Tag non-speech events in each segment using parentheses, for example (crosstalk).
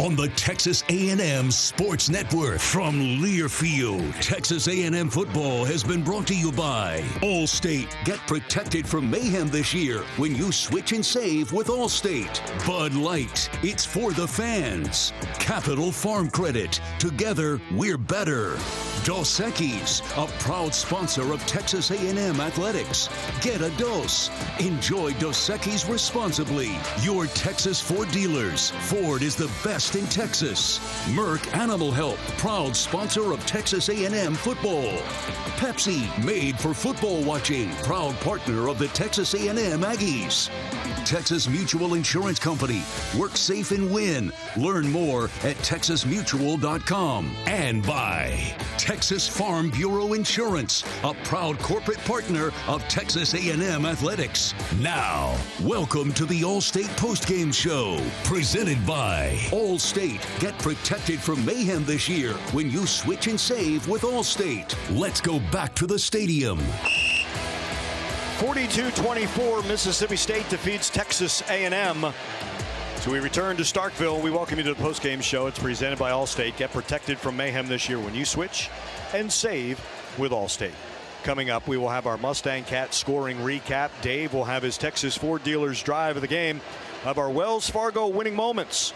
on the Texas A&M Sports Network from Learfield. Texas A&M football has been brought to you by Allstate. Get protected from mayhem this year when you switch and save with Allstate. Bud Light, it's for the fans. Capital Farm Credit. Together, we're better. Dos Equis, a proud sponsor of Texas A&M athletics. Get a dose. Enjoy Dos Equis responsibly. Your Texas Ford dealers. Ford is the best in Texas. Merck Animal Health, proud sponsor of Texas A&M football. Pepsi, made for football watching, proud partner of the Texas A&M Aggies. Texas Mutual Insurance Company. Work safe and win. Learn more at texasmutual.com. And by Texas Farm Bureau Insurance, a proud corporate partner of Texas A&M Athletics. Now, welcome to the Allstate Postgame Show, presented by Allstate. Get protected from mayhem this year when you switch and save with Allstate. Let's go back to the stadium. 42-24, Mississippi State defeats Texas A&M. So we return to Starkville. We welcome you to the postgame show. It's presented by Allstate. Get protected from mayhem this year when you switch and save with Allstate. Coming up, we will have our Mustang Cat scoring recap. Dave will have his Texas Ford dealers drive of the game, of our Wells Fargo winning moments,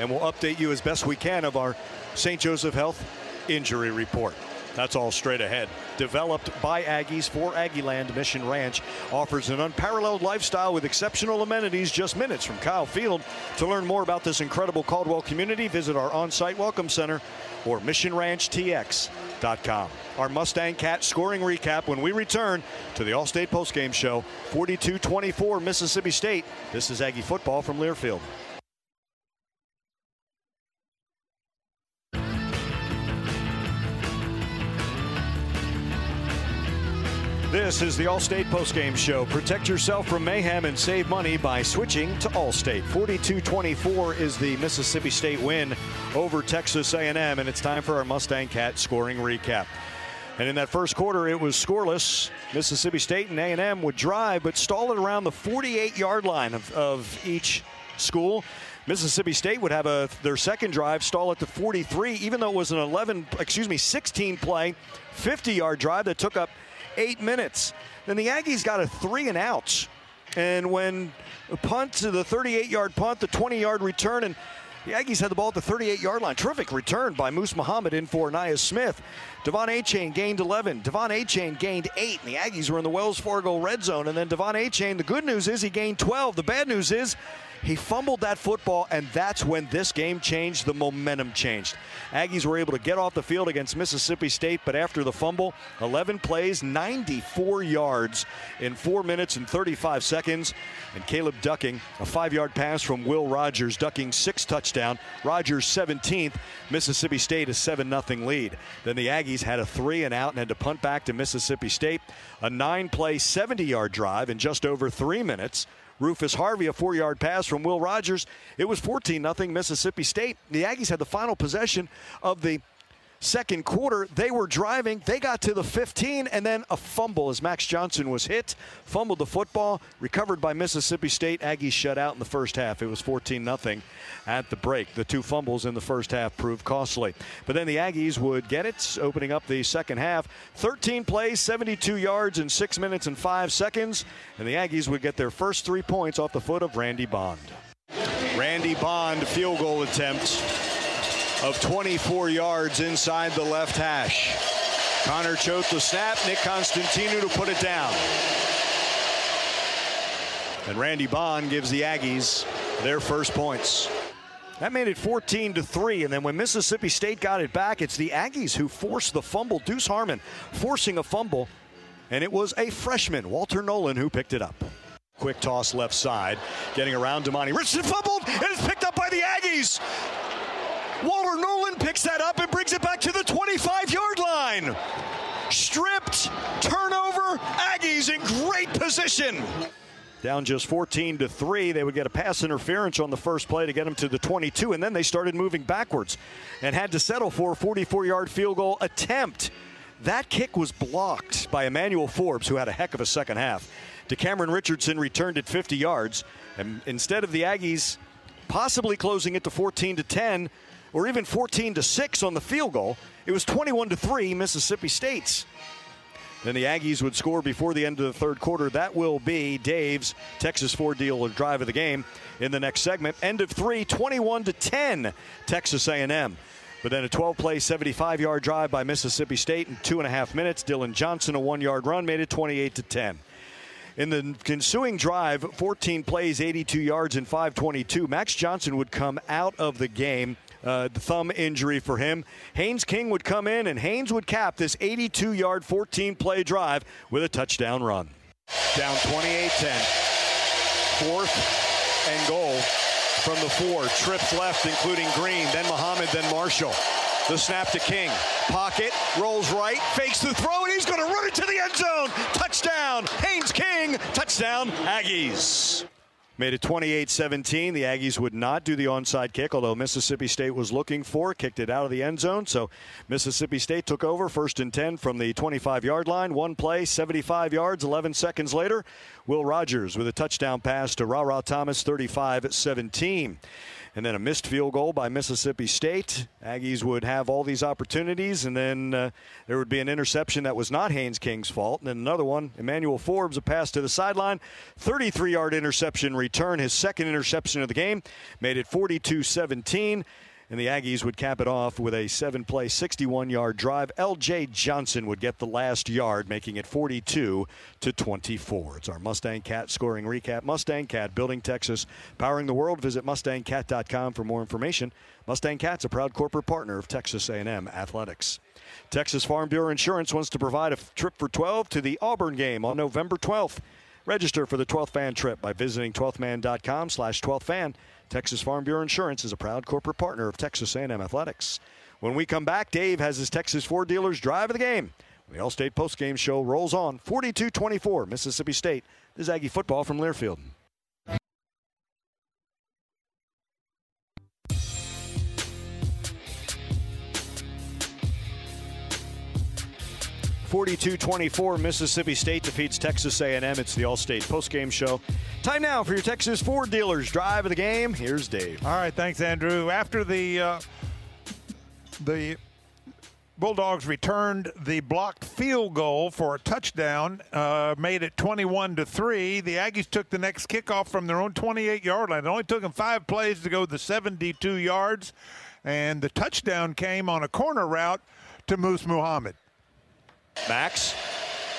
and we'll update you as best we can of our St. Joseph Health injury report. That's all straight ahead. Developed by Aggies for Aggieland, Mission Ranch offers an unparalleled lifestyle with exceptional amenities just minutes from Kyle Field. To learn more about this incredible Caldwell community, visit our on site welcome center or missionranchtx.com. Our Mustang Cat scoring recap when we return to the Allstate postgame show 42 24 Mississippi State. This is Aggie football from Learfield. This is the Allstate postgame show. Protect yourself from mayhem and save money by switching to Allstate. 42-24 is the Mississippi State win over Texas A&M, and it's time for our Mustang Cat scoring recap. And in that first quarter, it was scoreless. Mississippi State and A&M would drive, but stall it around the 48-yard line of, of each school. Mississippi State would have a their second drive stall at the 43, even though it was an 11, excuse me, 16 play, 50 yard drive that took up eight minutes. Then the Aggies got a three and outs. And when a punt to the 38 yard punt, the 20 yard return, and the Aggies had the ball at the 38 yard line. Terrific return by Moose Muhammad in for Ainias Smith. De'Von Achane gained 11. De'Von Achane gained 8. And the Aggies were in the Wells Fargo red zone. And then De'Von Achane, the good news is he gained 12. The bad news is he fumbled that football, and that's when this game changed. The momentum changed. Aggies were able to get off the field against Mississippi State, but after the fumble, 11 plays, 94 yards in 4 minutes and 35 seconds. And Caleb Ducking a five yard pass from Will Rogers, ducking six touchdown. Rogers 17th. Mississippi State a 7 0 lead. Then the Aggies had a three and out and had to punt back to Mississippi State. A nine play, 70 yard drive in just over three minutes. Rufus Harvey, a four yard pass from Will Rogers. It was 14 0 Mississippi State. The Aggies had the final possession of the second quarter, they were driving. They got to the 15, and then a fumble as Max Johnson was hit, fumbled the football, recovered by Mississippi State. Aggies shut out in the first half. It was 14 0 at the break. The two fumbles in the first half proved costly. But then the Aggies would get it, opening up the second half. 13 plays, 72 yards in six minutes and five seconds, and the Aggies would get their first three points off the foot of Randy Bond. Randy Bond field goal attempt of 24 yards inside the left hash. Connor Choate the snap, Nik Constantinou to put it down. And Randy Bond gives the Aggies their first points. That made it 14 to 3. And then when Mississippi State got it back, it's the Aggies who forced the fumble. Deuce Harmon forcing a fumble. And it was a freshman, Walter Nolan, who picked it up. Quick toss left side, getting around Demani. Richardson fumbled, and it's picked up by the Aggies. Walter Nolan picks that up and brings it back to the 25 yard line. Stripped, turnover, Aggies in great position. Down just 14 to 3. They would get a pass interference on the first play to get them to the 22, and then they started moving backwards and had to settle for a 44 yard field goal attempt. That kick was blocked by Emmanuel Forbes, who had a heck of a second half. Decamerion Richardson returned it 50 yards, and instead of the Aggies possibly closing it to 14 to 10, or even 14 to 6 on the field goal. It was 21 to 3 Mississippi State's. Then the Aggies would score before the end of the third quarter. That will be Dave's Texas Ford dealer drive of the game in the next segment. End of three, 21 to 10, Texas A&M. But then a 12-play, 75-yard drive by Mississippi State in two and a half minutes. Dillon Johnson a one-yard run made it 28 to 10. In the ensuing drive, 14 plays, 82 yards, and 522. Max Johnson would come out of the game uh, the thumb injury for him. Haynes King would come in, and Haynes would cap this 82 yard, 14 play drive with a touchdown run. Down 28 10. Fourth and goal from the four. Trips left, including Green, then Muhammad, then Marshall. The snap to King. Pocket, rolls right, fakes the throw, and he's going to run it to the end zone. Touchdown, Haynes King. Touchdown, Aggies. Made it 28 17. The Aggies would not do the onside kick, although Mississippi State was looking for Kicked it out of the end zone. So Mississippi State took over first and 10 from the 25 yard line. One play, 75 yards. 11 seconds later, Will Rogers with a touchdown pass to Rara Thomas, 35 17 and then a missed field goal by Mississippi State. Aggies would have all these opportunities, and then uh, there would be an interception that was not Haynes King's fault, and then another one, Emmanuel Forbes, a pass to the sideline, 33-yard interception return, his second interception of the game, made it 42-17 and the Aggies would cap it off with a seven play, 61 yard drive. LJ Johnson would get the last yard, making it 42 to 24. It's our Mustang Cat scoring recap. Mustang Cat, building Texas, powering the world. Visit MustangCat.com for more information. Mustang Cat's a proud corporate partner of Texas A&M Athletics. Texas Farm Bureau Insurance wants to provide a trip for 12 to the Auburn game on November 12th. Register for the 12th fan trip by visiting 12thman.com slash 12th fan. Texas Farm Bureau Insurance is a proud corporate partner of Texas A&M Athletics. When we come back, Dave has his Texas Ford dealers drive of the game. The Allstate postgame show rolls on 42-24 Mississippi State. This is Aggie football from Learfield. 42-24, Mississippi State defeats Texas A&M. It's the Allstate postgame show. Time now for your Texas Ford dealers drive of the game. Here's Dave. All right, thanks, Andrew. After the uh, the Bulldogs returned the blocked field goal for a touchdown, uh, made it 21 to three. The Aggies took the next kickoff from their own 28-yard line. It only took them five plays to go the 72 yards, and the touchdown came on a corner route to Moose Muhammad. Max,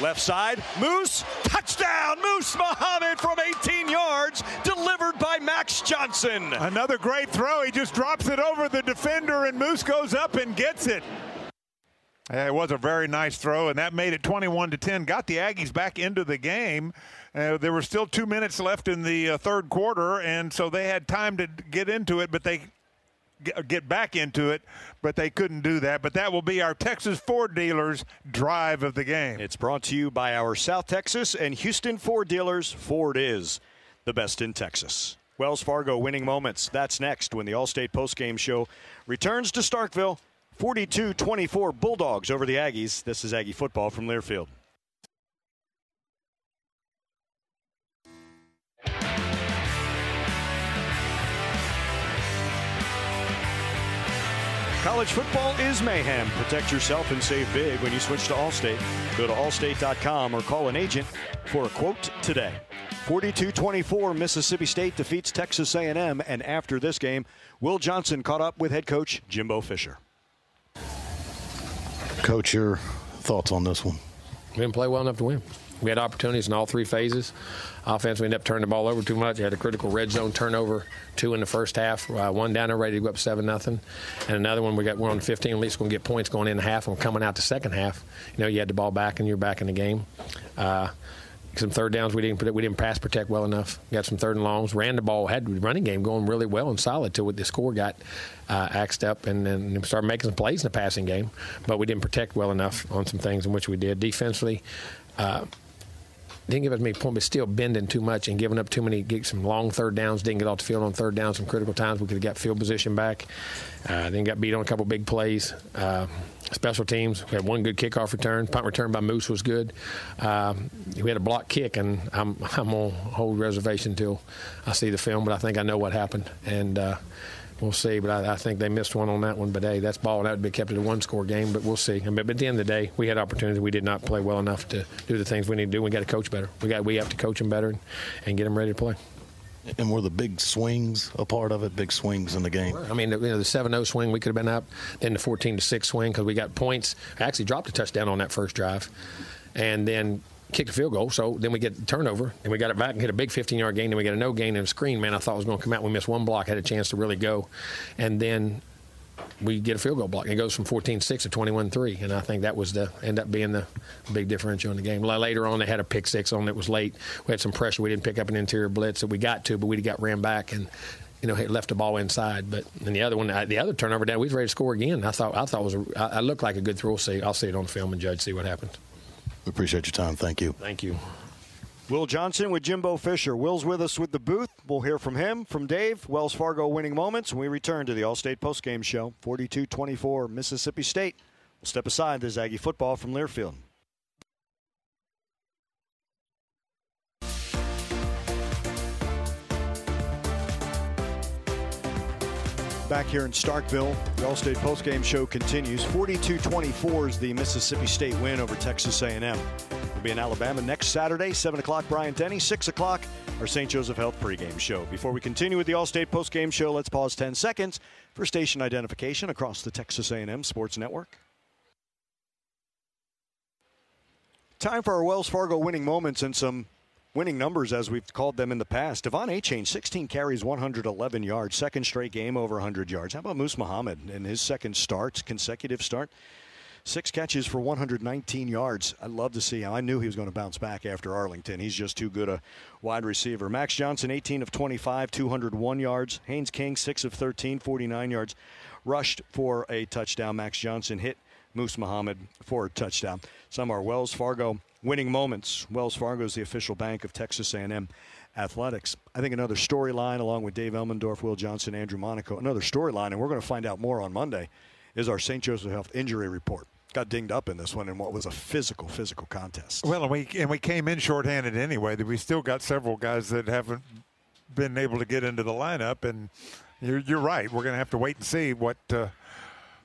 left side, Moose, touchdown, Moose Muhammad from 18 yards, delivered by Max Johnson. Another great throw. He just drops it over the defender, and Moose goes up and gets it. Yeah, it was a very nice throw, and that made it 21 to 10. Got the Aggies back into the game. Uh, there were still two minutes left in the uh, third quarter, and so they had time to get into it, but they get back into it, but they couldn't do that. But that will be our Texas Ford dealers drive of the game. It's brought to you by our South Texas and Houston Ford dealers. Ford is the best in Texas. Wells Fargo winning moments. That's next when the Allstate postgame show returns to Starkville 42 24 Bulldogs over the Aggies. This is Aggie football from Learfield. College football is mayhem. Protect yourself and save big when you switch to Allstate. Go to allstate.com or call an agent for a quote today. 42-24 Mississippi State defeats Texas A&M and after this game, Will Johnson caught up with head coach Jimbo Fisher. Coach, your thoughts on this one? We didn't play well enough to win. We had opportunities in all three phases. Offense, we ended up turning the ball over too much. We had a critical red zone turnover, two in the first half. Uh, one down there ready to go up seven nothing, and another one we got we're on 15. At least going to get points going in the half. And coming out the second half, you know, you had the ball back and you're back in the game. Uh, some third downs we didn't we didn't pass protect well enough. Got some third and longs. Ran the ball. Had the running game going really well and solid till the score got uh, axed up and then started making some plays in the passing game. But we didn't protect well enough on some things in which we did defensively. Uh, didn't give us many points, but still bending too much and giving up too many, get some long third downs. Didn't get off the field on third downs, some critical times. We could have got field position back. Uh, then got beat on a couple big plays. Uh, special teams, we had one good kickoff return. Punt return by Moose was good. Uh, we had a block kick, and I'm (laughs) I'm on hold reservation until I see the film, but I think I know what happened. And uh, we'll see. But I, I, think they missed one on that one. But hey, that's ball. That would be kept at a one score game. But we'll see. I mean, but at the end of the day, we had opportunities. We did not play well enough to do the things we need to do. We got to coach better. We got we have to coach them better and, and get them ready to play. And were the big swings a part of it? Big swings in the game. I mean, you know, the seven zero swing we could have been up. Then the fourteen to six swing because we got points. I actually dropped a touchdown on that first drive, and then kicked a field goal. So then we get the turnover, and we got it back and hit a big 15 yard gain. Then we got a no gain and a screen. Man, I thought was going to come out. We missed one block, had a chance to really go, and then we get a field goal block. It goes from 14-6 to 21-3, and I think that was the end up being the big differential in the game. Later on, they had a pick six on It was late. We had some pressure. We didn't pick up an interior blitz that we got to, but we got ran back and you know, left the ball inside. But and the other one, uh, the other turnover down, we was ready to score again. I thought I thought it was a, I looked like a good throw. See, I'll see it on film and judge see what happens. We appreciate your time. Thank you. Thank you. Will Johnson with Jimbo Fisher. Will's with us with the booth. We'll hear from him, from Dave, Wells Fargo winning moments when we return to the Allstate postgame show. 42 24 Mississippi State. We'll step aside. This Aggie football from Learfield. Back here in Starkville, the Allstate postgame show continues. 42-24 is the Mississippi State win over Texas A&M. We'll be in Alabama next Saturday, 7 o'clock, Bryant-Denny, 6 o'clock, our St. Joseph Health pregame show. Before we continue with the Allstate postgame show, let's pause 10 seconds for station identification across the Texas A&M Sports Network. Time for our Wells Fargo winning moments and some winning numbers as we've called them in the past. De'Von Achane, 16 carries, 111 yards, second straight game over 100 yards. How about Moose Muhammad in his second start, consecutive start? Six catches for 119 yards. I love to see him. I knew he was going to bounce back after Arlington. He's just too good a wide receiver. Max Johnson, 18 of 25, 201 yards. Haynes King, 6 of 13, 49 yards. Rushed for a touchdown. Max Johnson hit Moose Muhammad for a touchdown. Some are Wells Fargo winning moments. Wells Fargo is the official bank of Texas A&M athletics. I think another storyline, along with Dave Elmendorf, Will Johnson, Andrew Monaco, another storyline, and we're going to find out more on Monday, is our St. Joseph Health injury report. Got dinged up in this one in what was a physical, physical contest. Well, and we and we came in shorthanded anyway. That We still got several guys that haven't been able to get into the lineup, and you're, you're right. We're going to have to wait and see what. Uh,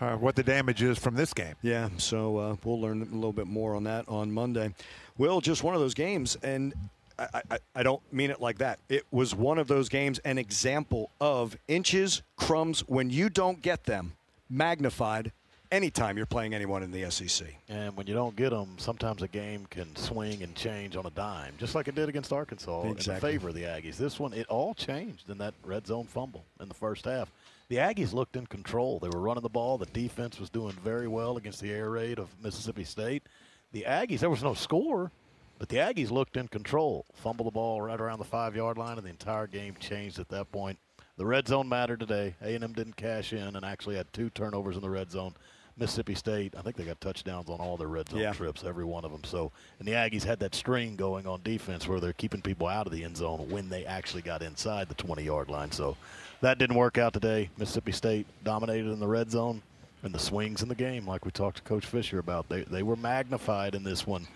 uh, what the damage is from this game. Yeah, so uh, we'll learn a little bit more on that on Monday. Will, just one of those games, and I, I, I, don't mean it like that. It was one of those games, an example of inches, crumbs, when you don't get them, magnified anytime you're playing anyone in the SEC. And when you don't get them, sometimes a game can swing and change on a dime, just like it did against Arkansas exactly. in favor of the Aggies. This one, it all changed in that red zone fumble in the first half the Aggies looked in control. They were running the ball. The defense was doing very well against the air raid of Mississippi State. The Aggies, there was no score, but the Aggies looked in control. Fumbled the ball right around the five yard line, and the entire game changed at that point. The red zone mattered today. A&M didn't cash in and actually had two turnovers in the red zone. Mississippi State, I think they got touchdowns on all their red zone yeah. trips, every one of them. So, and the Aggies had that string going on defense where they're keeping people out of the end zone when they actually got inside the 20 yard line. So, that didn't work out today. Mississippi State dominated in the red zone. And the swings in the game, like we talked to Coach Fisher about, they, they were magnified in this one,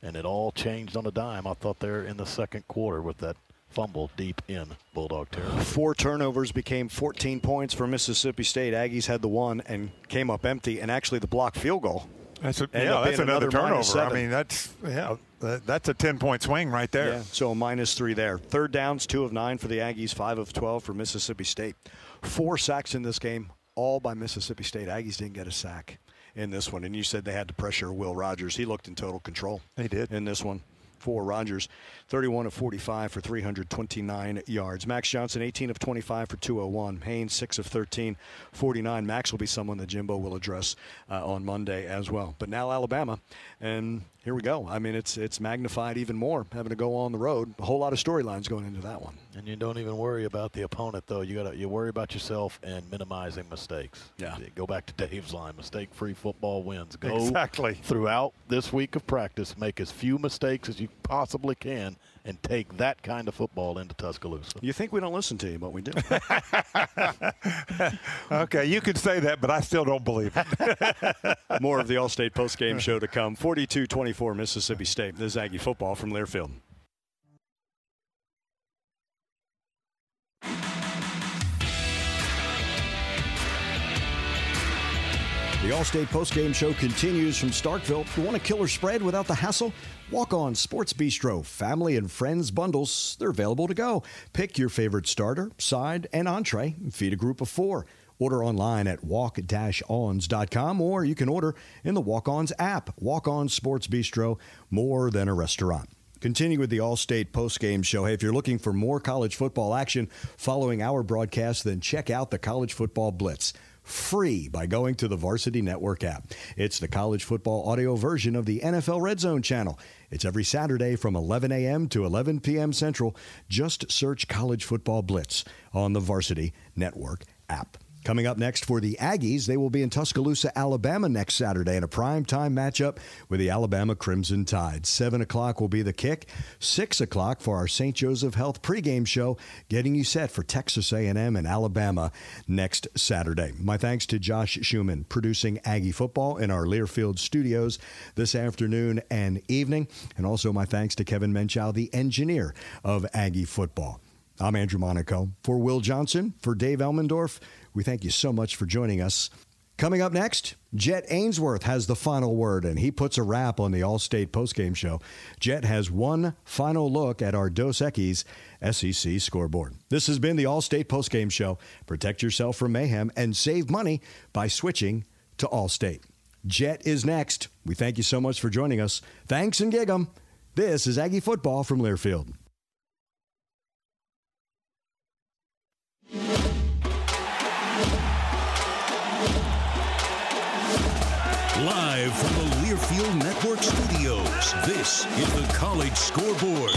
and it all changed on a dime. I thought there in the second quarter with that fumble deep in Bulldog territory. Four turnovers became 14 points for Mississippi State. Aggies had the one and came up empty, and actually the blocked field goal. That's a, yeah, that's another, another turnover. I mean, that's yeah, that's a 10 point swing right there. Yeah, so minus three there. Third downs, two of nine for the Aggies, five of 12 for Mississippi State. Four sacks in this game, all by Mississippi State. Aggies didn't get a sack in this one, and you said they had to pressure Will Rogers. He looked in total control. They did in this one for Rogers. 31 of 45 for 329 yards. Max Johnson, 18 of 25 for 201. Haynes, 6 of 13, 49. Max will be someone that Jimbo will address uh, on Monday as well. But now Alabama, and here we go. I mean, it's it's magnified even more having to go on the road. A whole lot of storylines going into that one. And you don't even worry about the opponent though. You got you worry about yourself and minimizing mistakes. Yeah. Go back to Dave's line: mistake-free football wins. Go exactly throughout this week of practice. Make as few mistakes as you possibly can and take that kind of football into Tuscaloosa. You think we don't listen to you, but we do. (laughs) (laughs) okay, you can say that, but I still don't believe it. (laughs) More of the All-State post-game show to come. 42-24 Mississippi State. This is Aggie football from Learfield. The All-State post-game show continues from Starkville. You want a killer spread without the hassle? Walk On Sports Bistro, family and friends bundles, they're available to go. Pick your favorite starter, side, and entree, and feed a group of four. Order online at walk-ons.com or you can order in the Walk-Ons app. Walk-On Sports Bistro, more than a restaurant. Continue with the All-State post-game show. Hey, if you're looking for more college football action following our broadcast, then check out the College Football Blitz free by going to the Varsity Network app. It's the college football audio version of the NFL Red Zone channel. It's every Saturday from 11 a.m. to 11 p.m. Central. Just search College Football Blitz on the Varsity Network app. Coming up next for the Aggies, they will be in Tuscaloosa, Alabama next Saturday in a prime time matchup with the Alabama Crimson Tide. 7 o'clock will be the kick. 6 o'clock for our St. Joseph Health pregame show, getting you set for Texas A&M and Alabama next Saturday. My thanks to Josh Schumann, producing Aggie football in our Learfield studios this afternoon and evening. And also my thanks to Kevin Menchow, the engineer of Aggie football. I'm Andrew Monaco. For Will Johnson, for Dave Elmendorf, we thank you so much for joining us. Coming up next, Jet Ainsworth has the final word, and he puts a wrap on the All-State postgame show. Jet has one final look at our Dos Equis SEC scoreboard. This has been the All-State postgame show. Protect yourself from mayhem and save money by switching to All-State. Jet is next. We thank you so much for joining us. Thanks and gig 'em. This is Aggie Football from Learfield. Live from the Learfield Network studios, this is the College Scoreboard.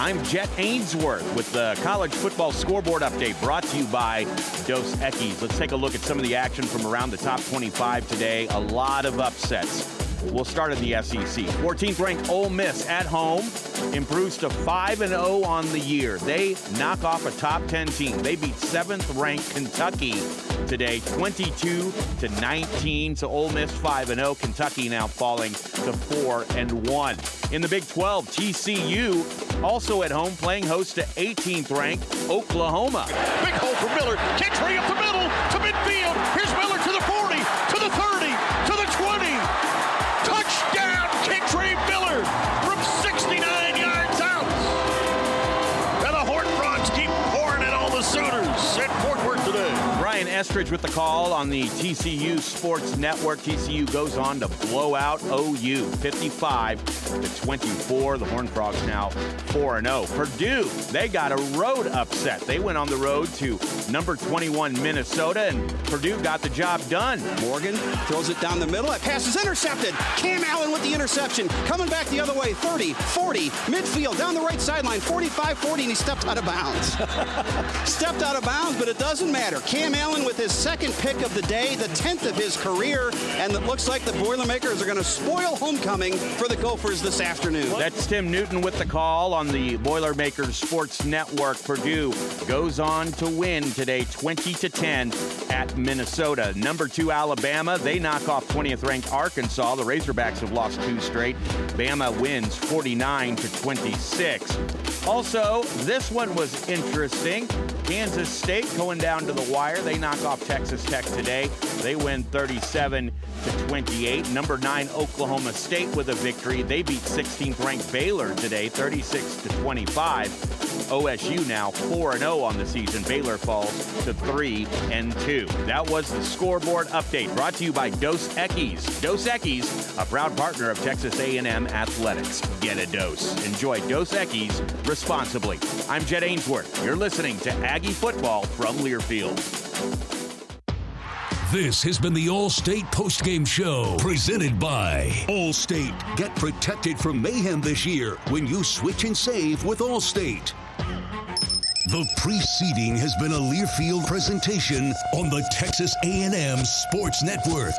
I'm Jet Ainsworth with the College Football Scoreboard update brought to you by Dos Equis. Let's take a look at some of the action from around the top 25 today. A lot of upsets. We'll start in the SEC. 14th ranked Ole Miss at home improves to 5 and 0 on the year. They knock off a top 10 team. They beat 7th ranked Kentucky today 22 to 19. So Ole Miss 5 and 0, Kentucky now falling to 4 and 1. In the Big 12, TCU also at home playing host to 18th ranked Oklahoma. Big hole for Miller. Kicks right up the middle With the call on the TCU Sports Network. TCU goes on to blow out OU 55 to 24. The Horn Frogs now 4 0. Purdue, they got a road upset. They went on the road to number 21 Minnesota, and Purdue got the job done. Morgan throws it down the middle. That pass is intercepted. Cam Allen with the interception. Coming back the other way. 30, 40, midfield, down the right sideline. 45, 40, and he stepped out of bounds. (laughs) stepped out of bounds, but it doesn't matter. Cam Allen with with his second pick of the day, the 10th of his career, and it looks like the Boilermakers are going to spoil homecoming for the Gophers this afternoon. That's Tim Newton with the call on the Boilermakers Sports Network. Purdue goes on to win today 20 to 10 at Minnesota. Number 2 Alabama, they knock off 20th ranked Arkansas. The Razorbacks have lost two straight. Bama wins 49 to 26. Also, this one was interesting. Kansas State going down to the wire. They knock off Texas Tech today. They win 37 to 28. Number 9 Oklahoma State with a victory. They beat 16th ranked Baylor today 36 to 25. OSU now 4 0 on the season. Baylor falls to 3 and 2. That was the scoreboard update brought to you by Dos Equis. Dos Equis, a proud partner of Texas A&M Athletics. Get a dose. Enjoy Dos Equis responsibly. I'm Jet Ainsworth. You're listening to Aggie Football from Learfield. This has been the Allstate Postgame Show, presented by Allstate. Get protected from mayhem this year when you switch and save with Allstate. The preceding has been a Learfield presentation on the Texas A&M Sports Network.